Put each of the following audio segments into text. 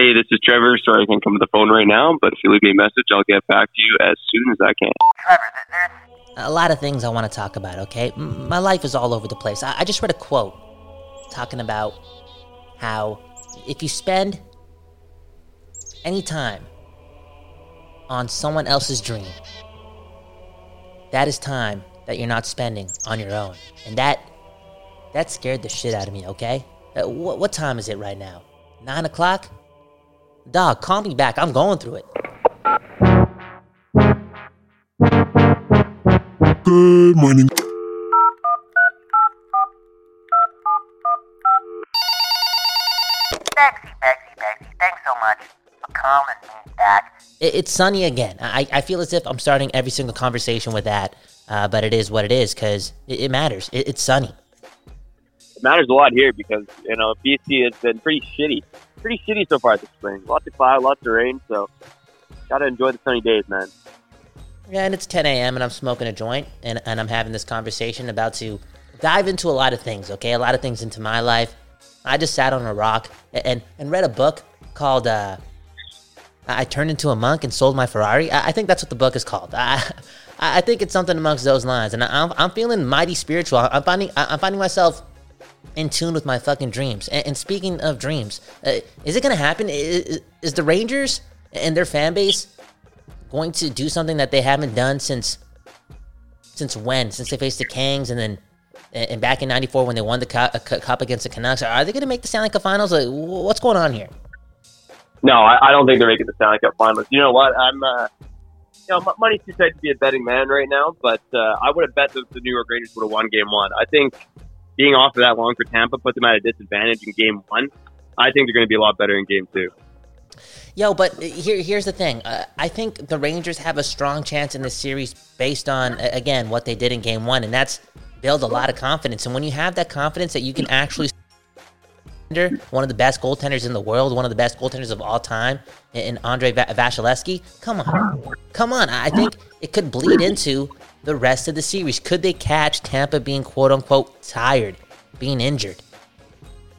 Hey, this is Trevor. Sorry I can't come to the phone right now, but if you leave me a message, I'll get back to you as soon as I can. Trevor, there's A lot of things I want to talk about, okay? My life is all over the place. I, I just read a quote talking about how if you spend any time on someone else's dream, that is time that you're not spending on your own. And that that scared the shit out of me, okay? Uh, what, what time is it right now? Nine o'clock? Dog, call me back. I'm going through it. Good morning. Bexy, Bexy, Bexy. Thanks so much for calling me back. It, it's sunny again. I, I feel as if I'm starting every single conversation with that, uh, but it is what it is because it, it matters. It, it's sunny. It matters a lot here because, you know, BC has been pretty shitty. Pretty shitty so far this spring. Lots of cloud, lots of rain, so gotta enjoy the sunny days, man. Yeah, and it's 10 a.m. and I'm smoking a joint and, and I'm having this conversation about to dive into a lot of things, okay? A lot of things into my life. I just sat on a rock and, and, and read a book called uh, I Turned Into a Monk and Sold My Ferrari. I, I think that's what the book is called. I, I think it's something amongst those lines. And I'm, I'm feeling mighty spiritual. I'm finding, I'm finding myself in tune with my fucking dreams. And, and speaking of dreams, uh, is it going to happen? Is, is the Rangers and their fan base going to do something that they haven't done since since when? Since they faced the Kangs and then and back in '94 when they won the cup, cup against the Canucks. Are they going to make the Stanley Cup Finals? Like, what's going on here? No, I, I don't think they're making the Stanley Cup Finals. You know what? I'm, uh, you know, money's too tight to be a betting man right now, but uh, I would have bet that the New York Rangers would have won Game One. I think being off for that long for Tampa put them at a disadvantage in Game One. I think they're going to be a lot better in Game Two. Yo, but here, here's the thing. Uh, I think the Rangers have a strong chance in this series based on, again, what they did in game one, and that's build a lot of confidence. And when you have that confidence that you can actually one of the best goaltenders in the world, one of the best goaltenders of all time, in Andre Va- Vasilevskiy, come on. Come on. I think it could bleed into the rest of the series. Could they catch Tampa being quote unquote tired, being injured?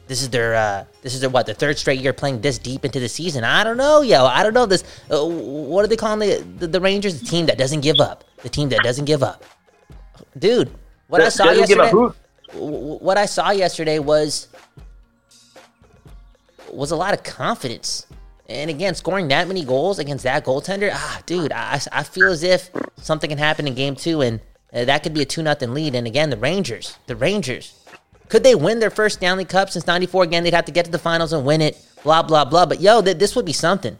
This is their uh, this is their what the third straight year playing this deep into the season. I don't know, yo. I don't know this. Uh, what are they calling the, the the Rangers? The team that doesn't give up. The team that doesn't give up. Dude, what I saw Doesn't give a yesterday. What I saw yesterday was was a lot of confidence. And again, scoring that many goals against that goaltender, ah, dude, I, I feel as if something can happen in game two, and uh, that could be a 2 nothing lead. And again, the Rangers, the Rangers, could they win their first Stanley Cup since 94? Again, they'd have to get to the finals and win it, blah, blah, blah. But yo, th- this would be something.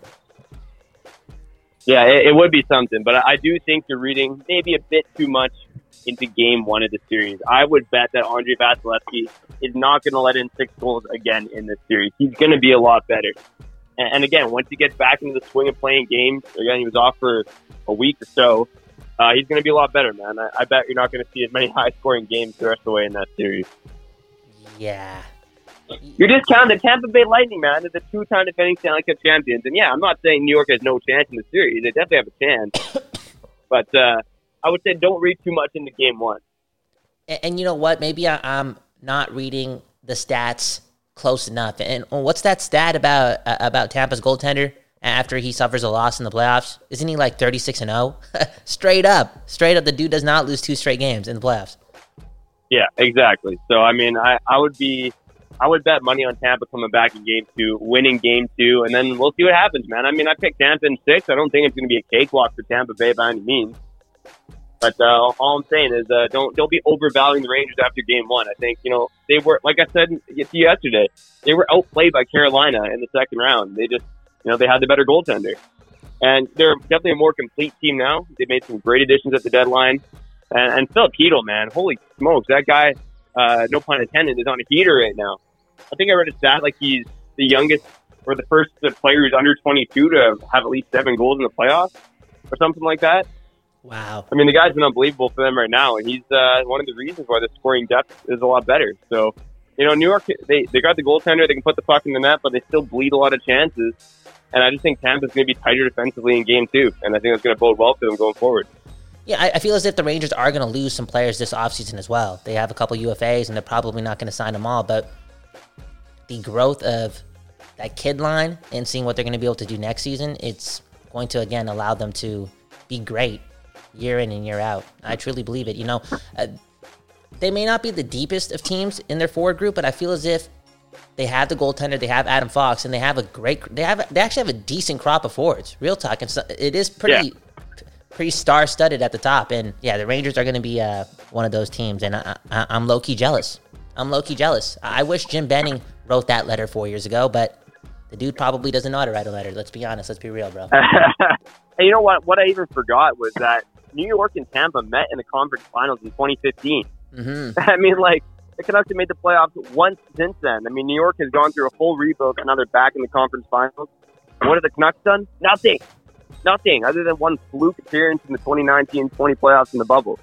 Yeah, it, it would be something, but I do think you're reading maybe a bit too much into game one of the series. I would bet that Andre Vasilevskiy is not going to let in six goals again in this series. He's going to be a lot better. And, and again, once he gets back into the swing of playing games, again, he was off for a week or so, uh, he's going to be a lot better, man. I, I bet you're not going to see as many high scoring games the rest of the way in that series. Yeah. You're discounting the Tampa Bay Lightning, man, as a two time defending Stanley Cup champions. And yeah, I'm not saying New York has no chance in the series. They definitely have a chance. but uh, I would say don't read too much into game one. And, and you know what? Maybe I, I'm not reading the stats close enough. And what's that stat about uh, about Tampa's goaltender after he suffers a loss in the playoffs? Isn't he like 36 and 0? straight up, straight up, the dude does not lose two straight games in the playoffs. Yeah, exactly. So I mean, I, I would be, I would bet money on Tampa coming back in game two, winning game two, and then we'll see what happens, man. I mean, I picked Tampa in six. I don't think it's going to be a cakewalk for Tampa Bay by any means. But uh, all I'm saying is, uh, don't don't be overvaluing the Rangers after game one. I think you know they were, like I said yesterday, they were outplayed by Carolina in the second round. They just, you know, they had the better goaltender, and they're definitely a more complete team now. They made some great additions at the deadline, and, and Filip Chytil, man, holy smokes, that guy, uh, no pun intended, is on a heater right now. I think I read a stat like he's the youngest or the first player who's under 22 to have at least seven goals in the playoffs or something like that. Wow. I mean, the guy's been unbelievable for them right now, and he's uh, one of the reasons why the scoring depth is a lot better. So, you know, New York, they, they got the goaltender, they can put the puck in the net, but they still bleed a lot of chances. And I just think Tampa's going to be tighter defensively in game two, and I think that's going to bode well for them going forward. Yeah, I, I feel as if the Rangers are going to lose some players this offseason as well. They have a couple UFAs, and they're probably not going to sign them all. But the growth of that kid line and seeing what they're going to be able to do next season, it's going to again allow them to be great year in and year out. I truly believe it. You know, uh, they may not be the deepest of teams in their forward group, but I feel as if they have the goaltender, they have Adam Fox, and they have a great. They have they actually have a decent crop of forwards. Real talk, and so, it is pretty. Yeah. Pretty star-studded at the top, and yeah, the Rangers are going to be uh, one of those teams, and I, I, I'm low key jealous. I'm low key jealous. I wish Jim Benning wrote that letter four years ago, but the dude probably doesn't know how to write a letter. Let's be honest. Let's be real, bro. and you know what? What I even forgot was that New York and Tampa met in the conference finals in 2015. hmm I mean, like the Canucks have made the playoffs once since then. I mean, New York has gone through a full rebuild, and now they're back in the conference finals. What have the Canucks done? Nothing. Nothing other than one fluke appearance in the 2019-20 playoffs in the bubble.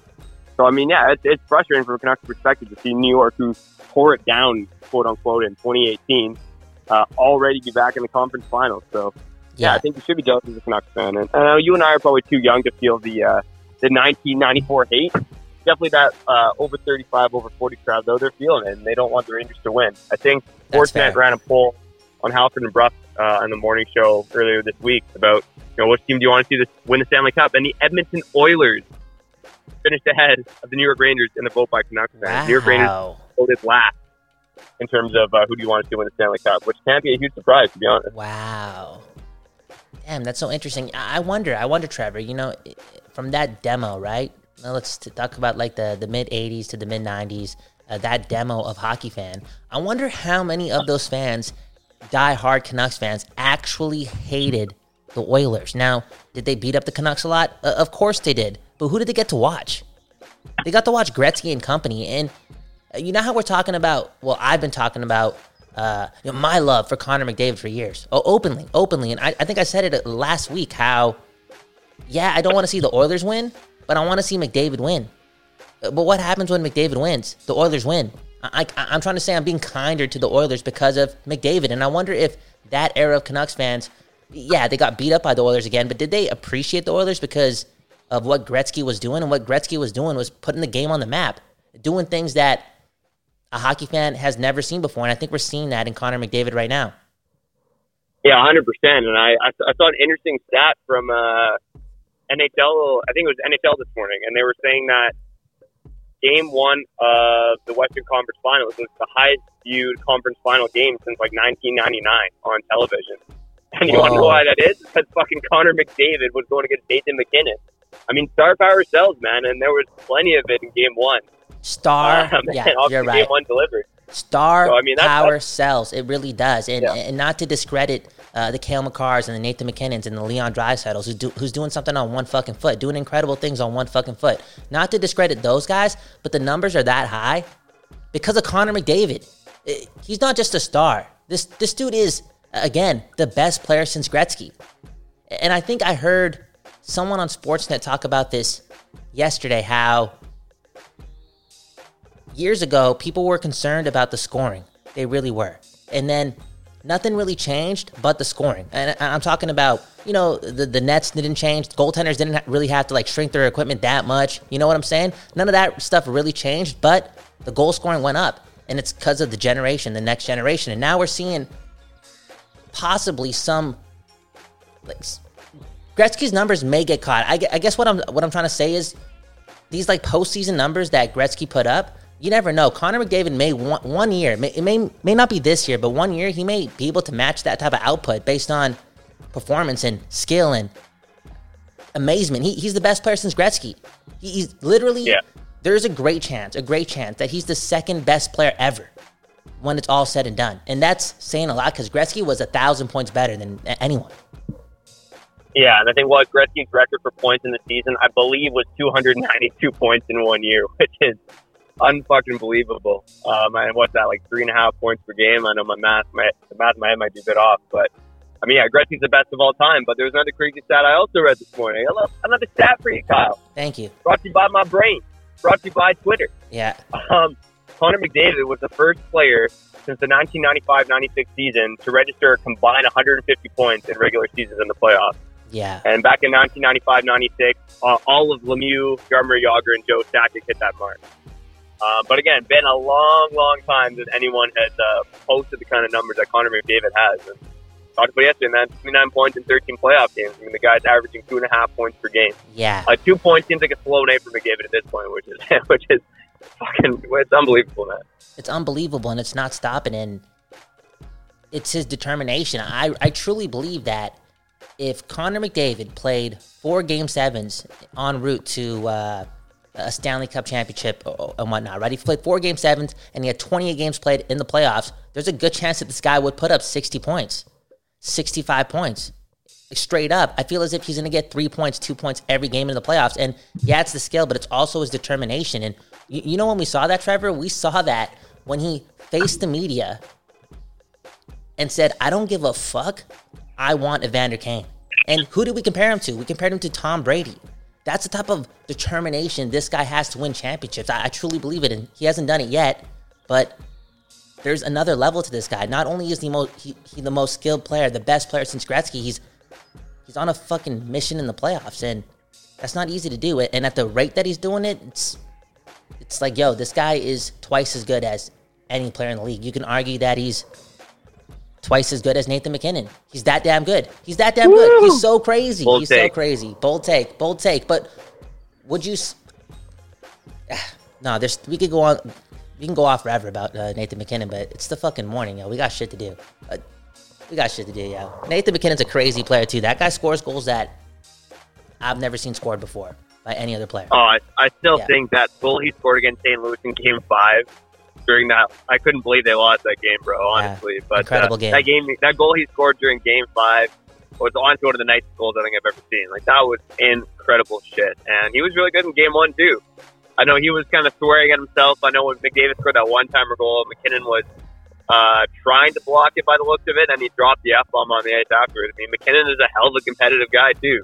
So I mean, yeah, it's, it's frustrating from a Canucks perspective to see New York, who tore it down, quote unquote, in 2018, uh, already be back in the conference finals. So yeah, I think you should be jealous as a Canucks fan. And I know you and I are probably too young to feel the uh, the 1994 hate. Definitely that uh, over 35, over 40 crowd, though, they're feeling it, and they don't want the Rangers to win. I think. Sportsnet ran a poll on Halford and Brough uh, on the morning show earlier this week about, you know, which team do you want to see this win the Stanley Cup? And the Edmonton Oilers finished ahead of the New York Rangers in the vote by Canucks fans. New York Rangers Wow. voted last in terms of uh, who do you want to see win the Stanley Cup, which can't be a huge surprise, to be honest. Wow. Damn, that's so interesting. I I wonder, I wonder, Trevor, you know, from that demo, right? Now let's talk about like the, the mid 80s to the mid 90s, uh, that demo of Hockey Fan. I wonder how many of those fans, die hard Canucks fans, actually hated the Oilers. Now, did they beat up the Canucks a lot? Uh, of course they did. But who did they get to watch? They got to watch Gretzky and company. And uh, you know how we're talking about, well, I've been talking about uh, you know, my love for Connor McDavid for years. Oh, openly, openly. And I, I think I said it uh, last week how, yeah, I don't want to see the Oilers win, but I want to see McDavid win. Uh, But what happens when McDavid wins? The Oilers win. I, I'm trying to say I'm being kinder to the Oilers because of McDavid. And I wonder if that era of Canucks fans, yeah, they got beat up by the Oilers again, but did they appreciate the Oilers because of what Gretzky was doing? And what Gretzky was doing was putting the game on the map, doing things that a hockey fan has never seen before. And I think we're seeing that in Connor McDavid right now. Yeah, hundred percent. And I, I I saw an interesting stat from uh, NHL. I think it was NHL this morning, and they were saying that Game One of the Western Conference Finals was the highest viewed conference final game since like 1999 on television. And you want to know why that is? Because fucking Connor McDavid was going against Nathan MacKinnon. I mean, star power sells, man, and there was plenty of it in Game One. Star, Um, yeah, and obviously you're right. Game One delivered. Star So, I mean, that's- power sells. It really does. And, Yeah. and not to discredit uh, the Cale Makars and the Nathan MacKinnons and the Leon Draisaitls who's, do, who's doing something on one fucking foot, doing incredible things on one fucking foot. Not to discredit those guys, but the numbers are that high because of Connor McDavid. Eh, He's not just a star. This this dude is again the best player since Gretzky. And I think I heard someone on Sportsnet talk about this yesterday how years ago, people were concerned about the scoring. They really were. And then nothing really changed but the scoring. And I'm talking about, you know, the, the nets didn't change. The goaltenders didn't really have to like shrink their equipment that much. You know what I'm saying? None of that stuff really changed, but the goal scoring went up. And it's because of the generation, the next generation. And now we're seeing possibly some like Gretzky's numbers may get caught. I, I guess what I'm what I'm trying to say is these like postseason numbers that Gretzky put up, you never know. Connor McDavid may one, one year, may, it may may not be this year, but one year he may be able to match that type of output based on performance and skill and amazement. He, he's the best player since Gretzky. He, he's literally Yeah. there's a great chance, a great chance that he's the second best player ever when it's all said and done. And that's saying a lot because Gretzky was a thousand points better than anyone. Yeah, and I think what Gretzky's record for points in the season, I believe, was 292 points in one year, which is unfucking believable. Um, and what's that, like three and a half points per game? I know my math, my the math in my head might be a bit off, but I mean, yeah, Gretzky's the best of all time. But there's another crazy stat I also read this morning. I love another stat for you, Kyle. Thank you. Brought to you by my brain. Brought to you by Twitter. Yeah. Um, Connor McDavid was the first player since the 1995-96 season to register a combined 150 points in regular seasons in the playoffs. Yeah. And back in 1995-96, uh, all of Lemieux, Jaromir Jagr, and Joe Sakic hit that mark. Uh, but again, been a long, long time that anyone has uh, posted the kind of numbers that Connor McDavid has. And talked about yesterday, man. 29 points in 13 playoff games. I mean, the guy's averaging two and a half points per game. Yeah. Like two points seems like a slow night for McDavid at this point, which is which is fucking it's unbelievable, man. It's unbelievable, and it's not stopping. And it's his determination. I, I truly believe that if Connor McDavid played four game sevens en route to uh, a Stanley Cup championship uh, and whatnot, right? He played four game sevens and he had 28 games played in the playoffs. There's a good chance that this guy would put up 60 points, 65 points. Straight up, I feel as if he's going to get three points, two points every game in the playoffs. And yeah, it's the skill, but it's also his determination. And you, you know when we saw that, Trevor? We saw that when he faced the media and said, I don't give a fuck. I want Evander Kane. And who did we compare him to? We compared him to Tom Brady. That's the type of determination this guy has to win championships. I, I truly believe it, and he hasn't done it yet. But there's another level to this guy. Not only is he, he, he the most skilled player, the best player since Gretzky, he's he's on a fucking mission in the playoffs, and that's not easy to do. And at the rate that he's doing it, it's it's like, yo, this guy is twice as good as any player in the league. You can argue that he's twice as good as Nathan MacKinnon. He's that damn good. He's that damn good. He's so crazy. Bold He's take. so crazy. Bold take. Bold take. But would you? s- No, there's we could go on. We can go off forever about uh, Nathan MacKinnon, but it's the fucking morning, yo. We got shit to do. Uh, we got shit to do, yo. Nathan MacKinnon's a crazy player too. That guy scores goals that I've never seen scored before by any other player. Oh, I, I still Yeah. think that goal he scored against St. Louis in Game Five during that, I couldn't believe they lost that game, bro. Honestly, but incredible uh, game. that game, that goal he scored during Game Five was honestly one of the nicest goals I think I've ever seen. Like that was incredible shit, and he was really good in Game One too. I know he was kind of swearing at himself. I know when McDavid scored that one-timer goal, MacKinnon was uh, trying to block it by the looks of it, and he dropped the f bomb on the ice afterwards. I mean, MacKinnon is a hell of a competitive guy too.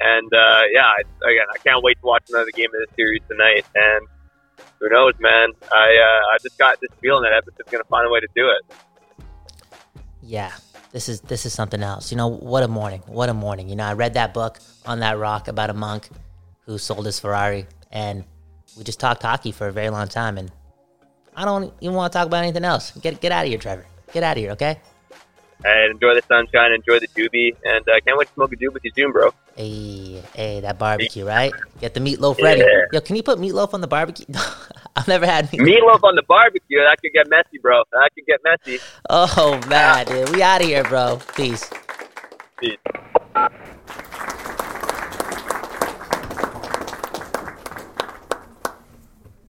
And uh, yeah, I, again, I can't wait to watch another game of this series tonight. And who knows, man? I uh, I just got this feeling that Edmonton's going to find a way to do it. Yeah, this is this is something else. You know, what a morning! What a morning! You know, I read that book on that rock about a monk who sold his Ferrari, and we just talked hockey for a very long time, and I don't even want to talk about anything else. Get get out of here, Trevor. Get out of here, okay? And enjoy the sunshine, enjoy the doobie, and I uh, can't wait to smoke a doobie with you soon, bro. Hey, hey, that barbecue, right? Get the meatloaf ready. Yo, can you put meatloaf on the barbecue? I've never had meatloaf. Meatloaf on the barbecue, that could get messy, bro. That could get messy. Oh man, dude, we out of here, bro. Peace. Peace.